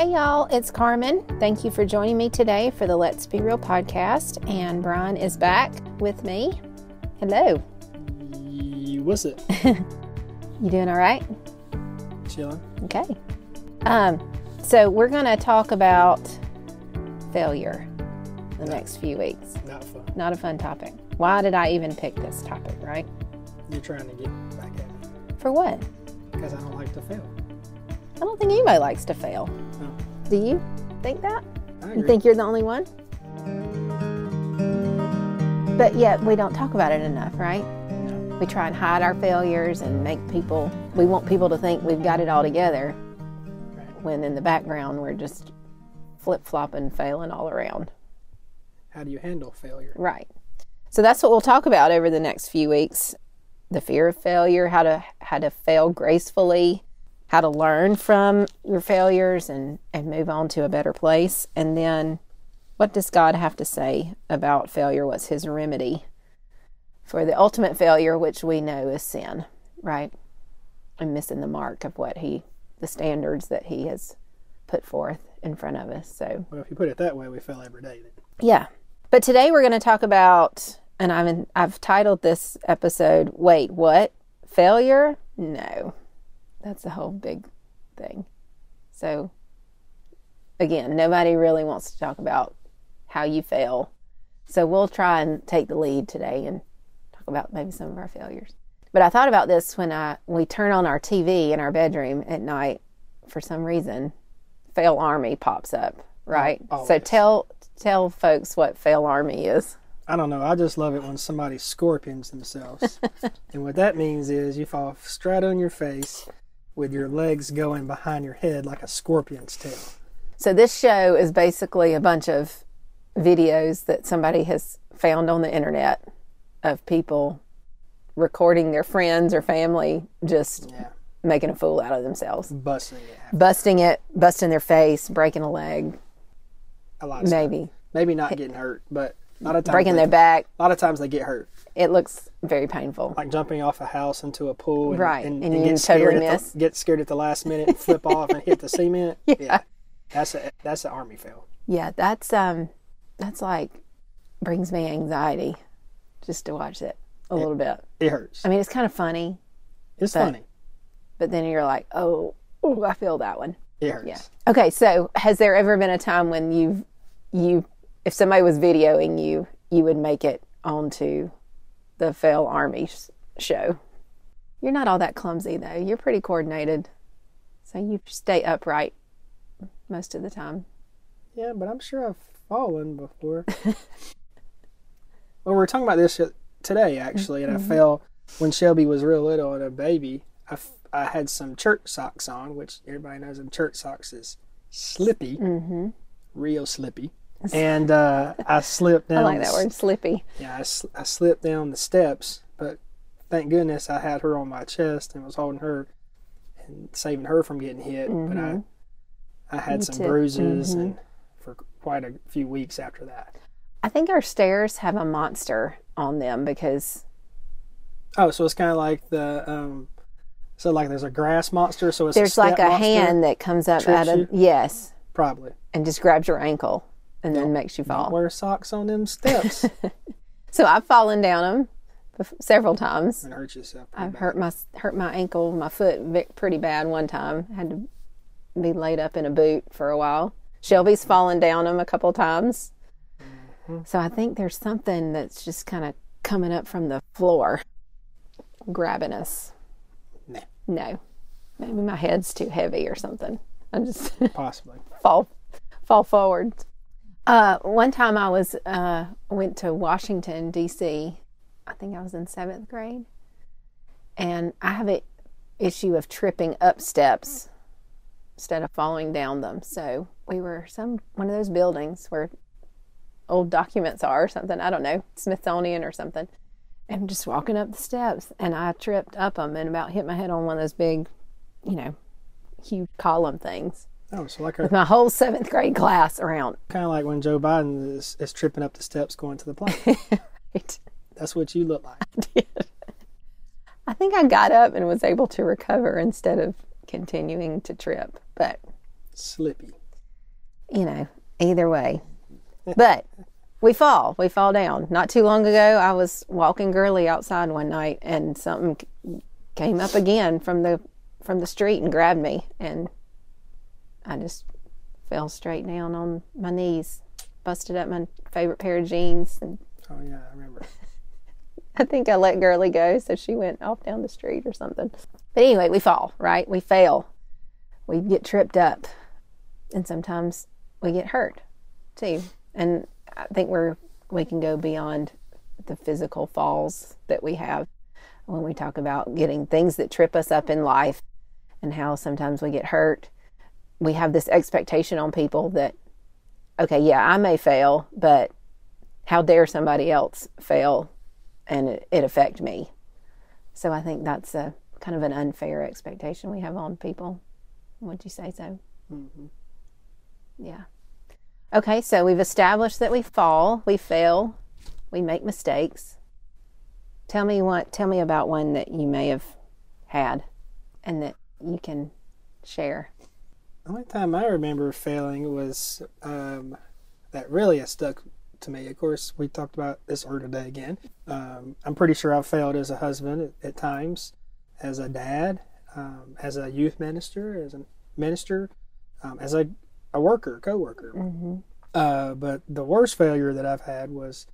Hey y'all, it's Carmen. Thank you for joining me today for the Let's Be Real podcast. And Brian is back with me. Hello. What's it? You doing all right? Chilling. Okay. Um, so we're going to talk about failure the next few weeks. Not fun. Not a fun topic. Why did I even pick this topic, right? You're trying to get back at me For what? because I don't like to fail. I don't think anybody likes to fail. Do you think that? You think you're the only one? But yet we don't talk about it enough, right? No. We try and hide our failures and make people, we want people to think we've got it all together Right. when in the background we're just flip flopping, failing all around. How do you handle failure? Right. So that's what we'll talk about over the next few weeks. The fear of failure, how to how to fail gracefully, how to learn from your failures and and move on to a better place. And then what does God have to say about failure? What's his remedy for the ultimate failure which we know is sin, right? And missing the mark of what he the standards that he has put forth in front of us. So Well, if you put it that way, we fail every day. Then. yeah. But today we're going to talk about, and I've in, I've titled this episode, "Wait, what? Failure? No, that's the whole big thing." So, again, nobody really wants to talk about how you fail, so we'll try and take the lead today and talk about maybe some of our failures. But I thought about this when I we turn on our TV in our bedroom at night. For some reason, Fail Army pops up, oh, right? so tell tell folks what Fail Army is. I don't know. I just love it when somebody scorpions themselves. and what that means is you fall straight on your face with your legs going behind your head like a scorpion's tail. So this show is basically a bunch of videos that somebody has found on the internet of people recording their friends or family just Yeah. making a fool out of themselves, Busting it. busting it, busting their face, breaking a leg, A lot of stuff. maybe Maybe not getting hurt, but a lot of times breaking they, their back. a lot of times they get hurt. It looks very painful. like jumping off a house into a pool and, Right, and, and and you get scared totally at miss. the, get scared at the last minute and flip off and hit the cement. Yeah. That's a that's an army fail. Yeah, that's um that's like brings me anxiety just to watch it a little bit. It hurts. I mean, it's kind of funny, It's but- funny. but then you're like, "Oh, oh, I feel that one." It hurts. Yeah. Okay, so has there ever been a time when you've you if somebody was videoing you, you would make it onto the Fail Army show? You're not all that clumsy though. You're pretty coordinated. So you stay upright most of the time. Yeah, but I'm sure I've fallen before. well, we are talking about this today actually, and I fell when Shelby was real little and a baby. I, f- I had some church socks on, which everybody knows them church socks is slippy, Mm-hmm. real slippy. And uh, I slipped down. I like that word, slippy. Yeah, I, sl- I slipped down the steps, but thank goodness I had her on my chest and was holding her and saving her from getting hit. But I, I had Me some too. bruises and for quite a few weeks after that. I think our stairs have a monster on them because Oh, so it's kind of like the um, so like there's a grass monster. So it's there's a like a monster? hand that comes up out of you? yes, probably. and just grabs your ankle and then makes you fall. Wear socks on them steps So I've fallen down them several times. and hurt yourself. I've bad. hurt my hurt my ankle, my foot pretty bad one time. Had to be laid up in a boot for a while. Shelby's fallen down them a couple times. Mm-hmm. So I think there's something that's just kind of coming up from the floor, grabbing us. Nah. No, maybe my head's too heavy or something. I'm just Possibly. fall fall forward. Uh, one time I was uh, went to Washington D.C. I think I was in seventh grade, and I have a issue of tripping up steps instead of falling down them. So we were some one of those buildings where old documents are or something. I don't know Smithsonian or something. And just walking up the steps, and I tripped up them and about hit my head on one of those big, you know, huge column things. Oh, so like a With my whole seventh grade class around. kind of like when Joe Biden is, is tripping up the steps going to the plane. Right. That's what you look like. I think I got up and was able to recover instead of continuing to trip. But Slippy. you know, either way. But we fall. We fall down. Not too long ago, I was walking girly outside one night, and something came up again from the from the street and grabbed me, and I just fell straight down on my knees, busted up my favorite pair of jeans, and Oh yeah, I remember. I think I let Girly go, so she went off down the street or something. But anyway, we fall, right? We fail. We get tripped up. And sometimes we get hurt too. And I think we're we can go beyond the physical falls that we have when we talk about getting things that trip us up in life and how sometimes we get hurt. We have this expectation on people that okay, yeah, I may fail, but how dare somebody else fail and it, it affect me. So I think that's a kind of an unfair expectation we have on people. Would you say so? hmm Yeah. Okay, so we've established that we fall, we fail, we make mistakes. Tell me what tell me about one that you may have had and that you can share. The only time I remember failing was um, that really has stuck to me. Of course, we talked about this earlier today again. Um, I'm pretty sure I've failed as a husband at, at times, as a dad, um, as a youth minister, as a minister, um, as a, a worker, co-worker. Mm-hmm. Uh, but the worst failure that I've had was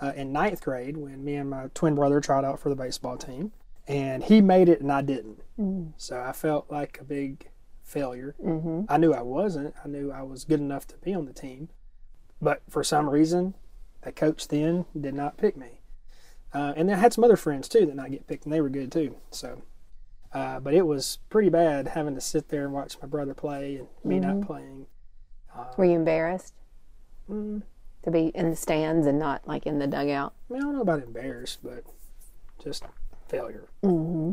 uh, in ninth grade when me and my twin brother tried out for the baseball team, and he made it and I didn't. Mm. So I felt like a big failure. Mm-hmm. I knew I wasn't. I knew I was good enough to be on the team, but for some reason, the coach then did not pick me. Uh, and I had some other friends too that not get picked, and they were good too. So, uh, but it was pretty bad having to sit there and watch my brother play and me not playing. Were you embarrassed Mm, to be in the stands and not like in the dugout? I mean, I don't know about embarrassed, but just failure. Mm-hmm.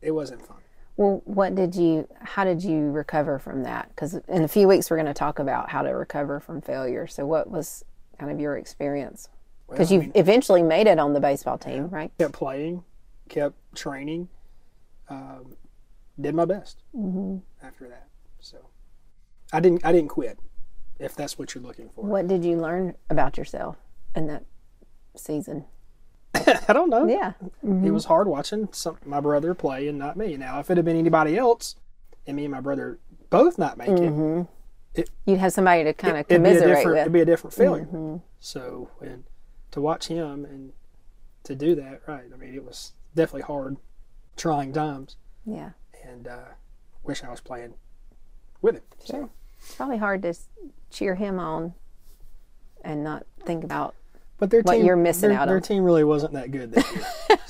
It wasn't fun. Well, what did you, how did you recover from that? Because in a few weeks, we're going to talk about how to recover from failure. So, what was kind of your experience? Because Well, you eventually made it on the baseball team, right? kept playing, kept training, um, did my best Mm-hmm. after that. So I didn't I didn't quit. If that's what you're looking for, What did you learn about yourself in that season? I don't know. Yeah. It was hard watching some, my brother play and not me. Now, if it had been anybody else, and me and my brother both not make it, Mm-hmm. It- You'd have somebody to kind of it'd be a commiserate with. it'd be a different failure. Mhm. So and to watch him and to do that, right? I mean, it was definitely hard, trying times, Yeah. and uh, wish I was playing with him. Sure. It's probably hard to cheer him on and not think about But their What team, you're missing their, out their on. team really wasn't that good this year.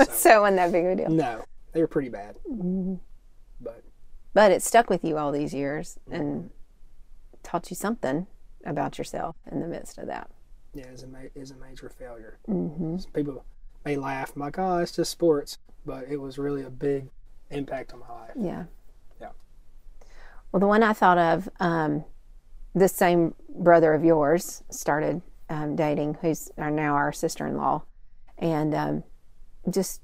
so it wasn't that big of a deal. no, they were pretty bad. Mm-hmm. But But it stuck with you all these years and taught you something about yourself in the midst of that. yeah, it's a ma- it's a major failure. Mm-hmm. People may laugh, I'm like, oh, it's just sports, but it was really a big impact on my life. Yeah. Yeah. Well, the one I thought of, um, this same brother of yours started um, dating, who's now our sister in law. And um, just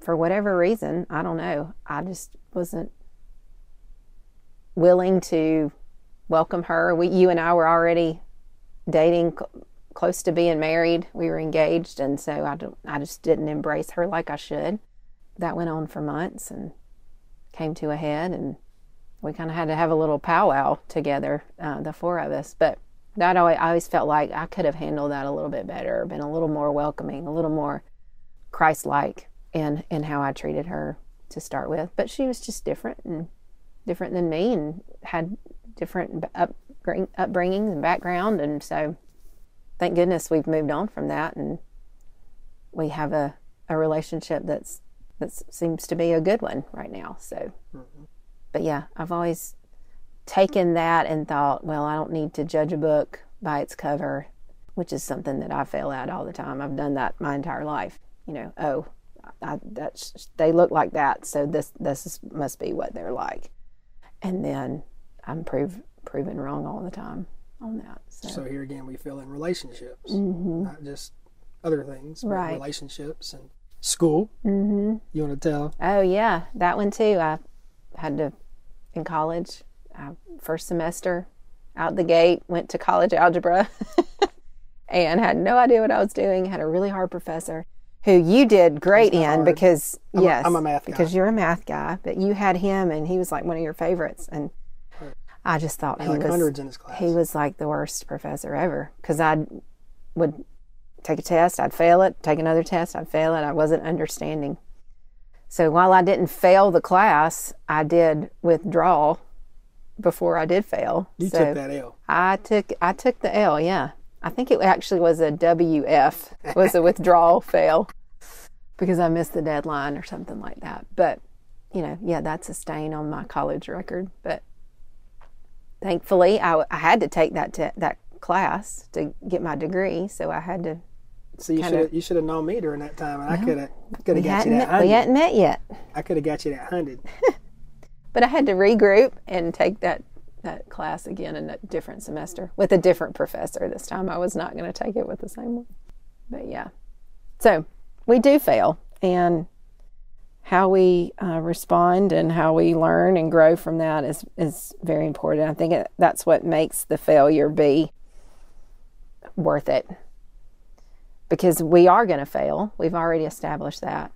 for whatever reason, I don't know, I just wasn't willing to welcome her. We, you and I were already dating, cl- close to being married. We were engaged, and so I don't, I just didn't embrace her like I should. That went on for months and came to a head, and we kind of had to have a little powwow together, uh, the four of us. But that always, I always felt like I could have handled that a little bit better, been a little more welcoming, a little more Christ-like in in how I treated her to start with. But she was just different and different than me, and had different upbring, upbringings and background, and so thank goodness we've moved on from that, and we have a a relationship that's that seems to be a good one right now. So mm-hmm. but yeah, I've always taken that and thought, well, I don't need to judge a book by its cover, which is something that I fail at all the time. I've done that my entire life. You know, oh, I, that's they look like that, so this this is, must be what they're like, and then I'm prove, proven wrong all the time on that. So, So here again, we feel in relationships, hmm not just other things, but Right. relationships and school. hmm You want to tell? Oh yeah, that one too. I had to in college, uh, first semester. out the gate, went to college algebra, and had no idea what I was doing. Had a really hard professor who you did great in hard. because I'm yes, I'm a math guy. because you're a math guy, but you had him, and he was like one of your favorites, and I just thought he like was hundreds in his class. he was like the worst professor ever because I would take a test, I'd fail it, take another test, I'd fail it. I wasn't understanding. So while I didn't fail the class, I did withdraw before I did fail. you so took that L. I took I took the L, yeah. I think it actually was a WF, was a withdrawal fail because I missed the deadline or something like that. But, you know, yeah, that's a stain on my college record. But thankfully, I, I had to take that te- that class to get my degree, so I had to. So you should you should have known me during that time, and I could have could have got you that met, we hadn't met yet, I could have got you that hundred. but I had to regroup and take that that class again in a different semester with a different professor. This time, I was not going to take it with the same one. But yeah, so we do fail, and how we uh, respond and how we learn and grow from that is is very important. I think it, that's what makes the failure be worth it because we are going to fail. We've already established that.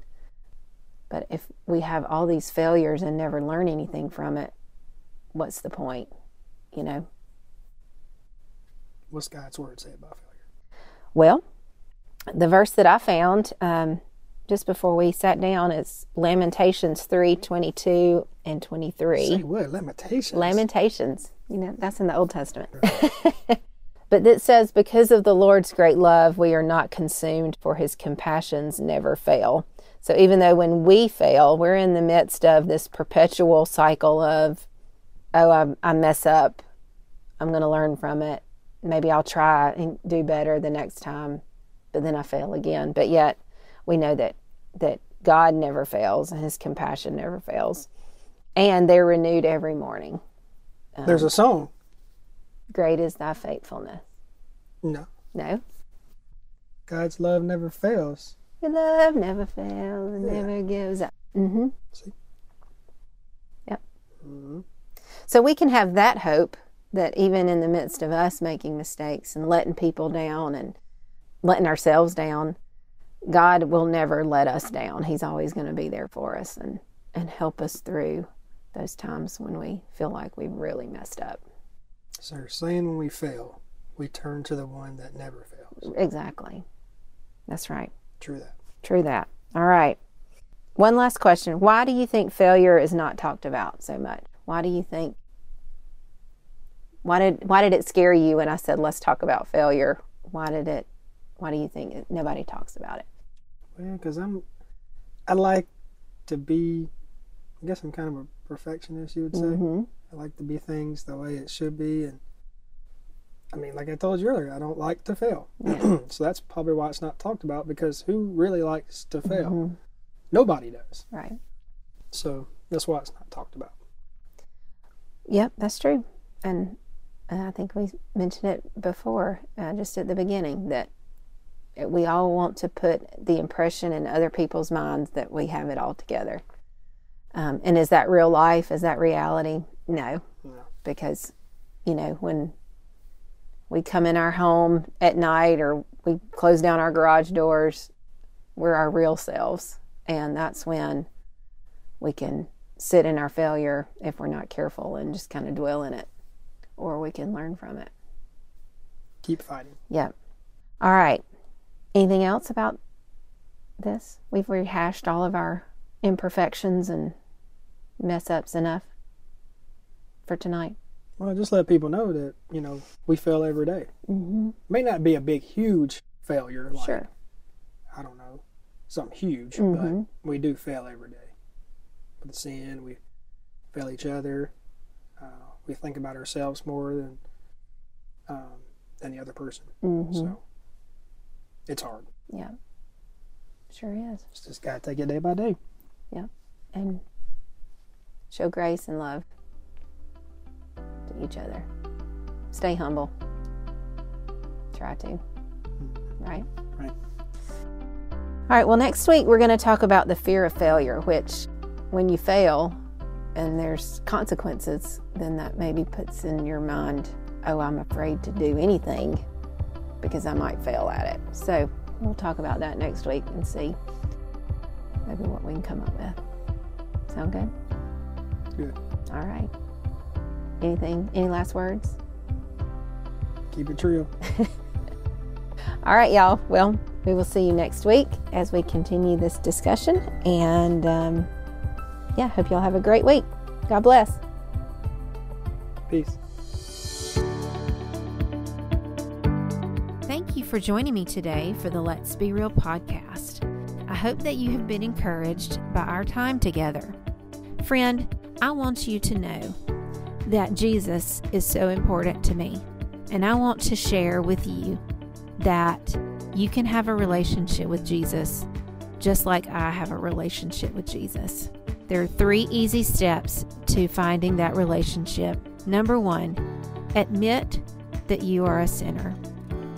But if we have all these failures and never learn anything from it, what's the point? You know? What's God's word say about failure? Well, the verse that I found um, just before we sat down is Lamentations three twenty two and twenty three. Say what lamentations? Lamentations. You know, that's in the Old Testament. but it says, Because of the Lord's great love, we are not consumed, for his compassions never fail. So even though when we fail, we're in the midst of this perpetual cycle of, oh, I, I mess up. I'm going to learn from it. Maybe I'll try and do better the next time, but then I fail again. But yet, we know that that God never fails and His compassion never fails, and they're renewed every morning. There's a um, song. Great is thy faithfulness. No, No, God's love never fails. Your love never fails and Yeah. never gives up. Mm-hmm. See? Yep. Mm-hmm. So we can have that hope that even in the midst of us making mistakes and letting people down and letting ourselves down, God will never let us down. He's always going to be there for us and, and help us through those times when we feel like we've really messed up. So you're saying when we fail, we turn to the one that never fails. Exactly. That's right. True that. True that. All right. One last question. Why do you think failure is not talked about so much? Why do you think why did why did it scare you when I said let's talk about failure? Why did it why do you think nobody talks about it? Well, because I'm, I like to be, I guess I'm kind of a perfectionist, you would say. Mhm. I like to be things the way it should be. And I mean, like I told you earlier, I don't like to fail. so that's probably why it's not talked about because who really likes to fail? Mhm. Nobody does. Right. So that's why it's not talked about. Yep, that's true. And I think we mentioned it before, uh, just at the beginning, that we all want to put the impression in other people's minds that we have it all together. Um, and is that real life? Is that reality? No, No. because, you know, when we come in our home at night or we close down our garage doors, we're our real selves. And that's when we can sit in our failure if we're not careful and just kind of dwell in it, or we can learn from it. Keep fighting. Yep. All right. Anything else about this? We've rehashed all of our imperfections and mess ups enough for tonight. Well, just let people know that, you know, we fail every day. Mm-hmm. May not be a big, huge failure, like, Sure. I don't know, something huge, Mhm. but we do fail every day. With sin, we fail each other. Uh, we think about ourselves more than um, than the other person. Mm-hmm. So it's hard. Yeah. Sure is. It's just got to take it day by day. Yeah, and show grace and love each other. Stay humble. Try to. Hmm. Right? Right. All right, well, next week we're going to talk about the fear of failure, which when you fail and there's consequences, then that maybe puts in your mind oh, I'm afraid to do anything because I might fail at it. So we'll talk about that next week and see maybe what we can come up with. Sound good? Good. All right. Anything, any last words? Keep it real. All right, y'all. Well, we will see you next week as we continue this discussion. And um, yeah, hope y'all have a great week. God bless. Peace. Thank you for joining me today for the Let's Be Real podcast. I hope that you have been encouraged by our time together. Friend, I want you to know that Jesus is so important to me, and I want to share with you that you can have a relationship with Jesus just like I have a relationship with Jesus. There are three easy steps to finding that relationship. Number one, admit that you are a sinner.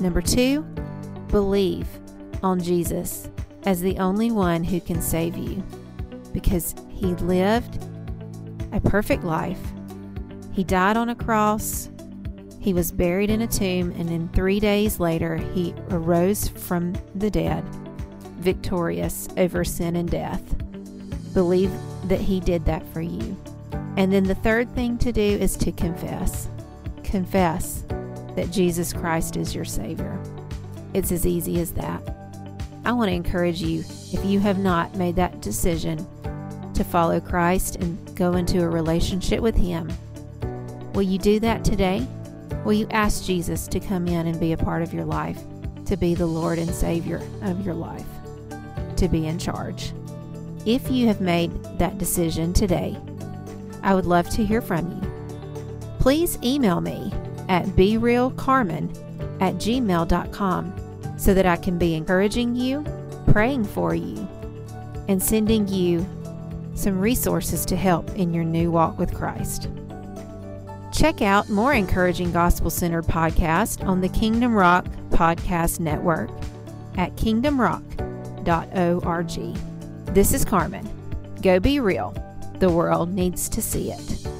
Number two, believe on Jesus as the only one who can save you because he lived a perfect life. He died on a cross he was buried in a tomb, and then three days later, he arose from the dead, victorious over sin and death. Believe that he did that for you. And then the third thing to do is to confess. Confess that Jesus Christ is your Savior. It's as easy as that. I want to encourage you, if you have not made that decision to follow Christ and go into a relationship with Him, will you do that today? Will you ask Jesus to come in and be a part of your life, to be the Lord and Savior of your life, to be in charge? If you have made that decision today, I would love to hear from you. Please email me at berealcarmen at gmail.com so that I can be encouraging you, praying for you, and sending you some resources to help in your new walk with Christ. Check out more encouraging gospel centered podcasts on the Kingdom Rock Podcast Network at kingdomrock.org. This is Carmen. Go be real. The world needs to see it.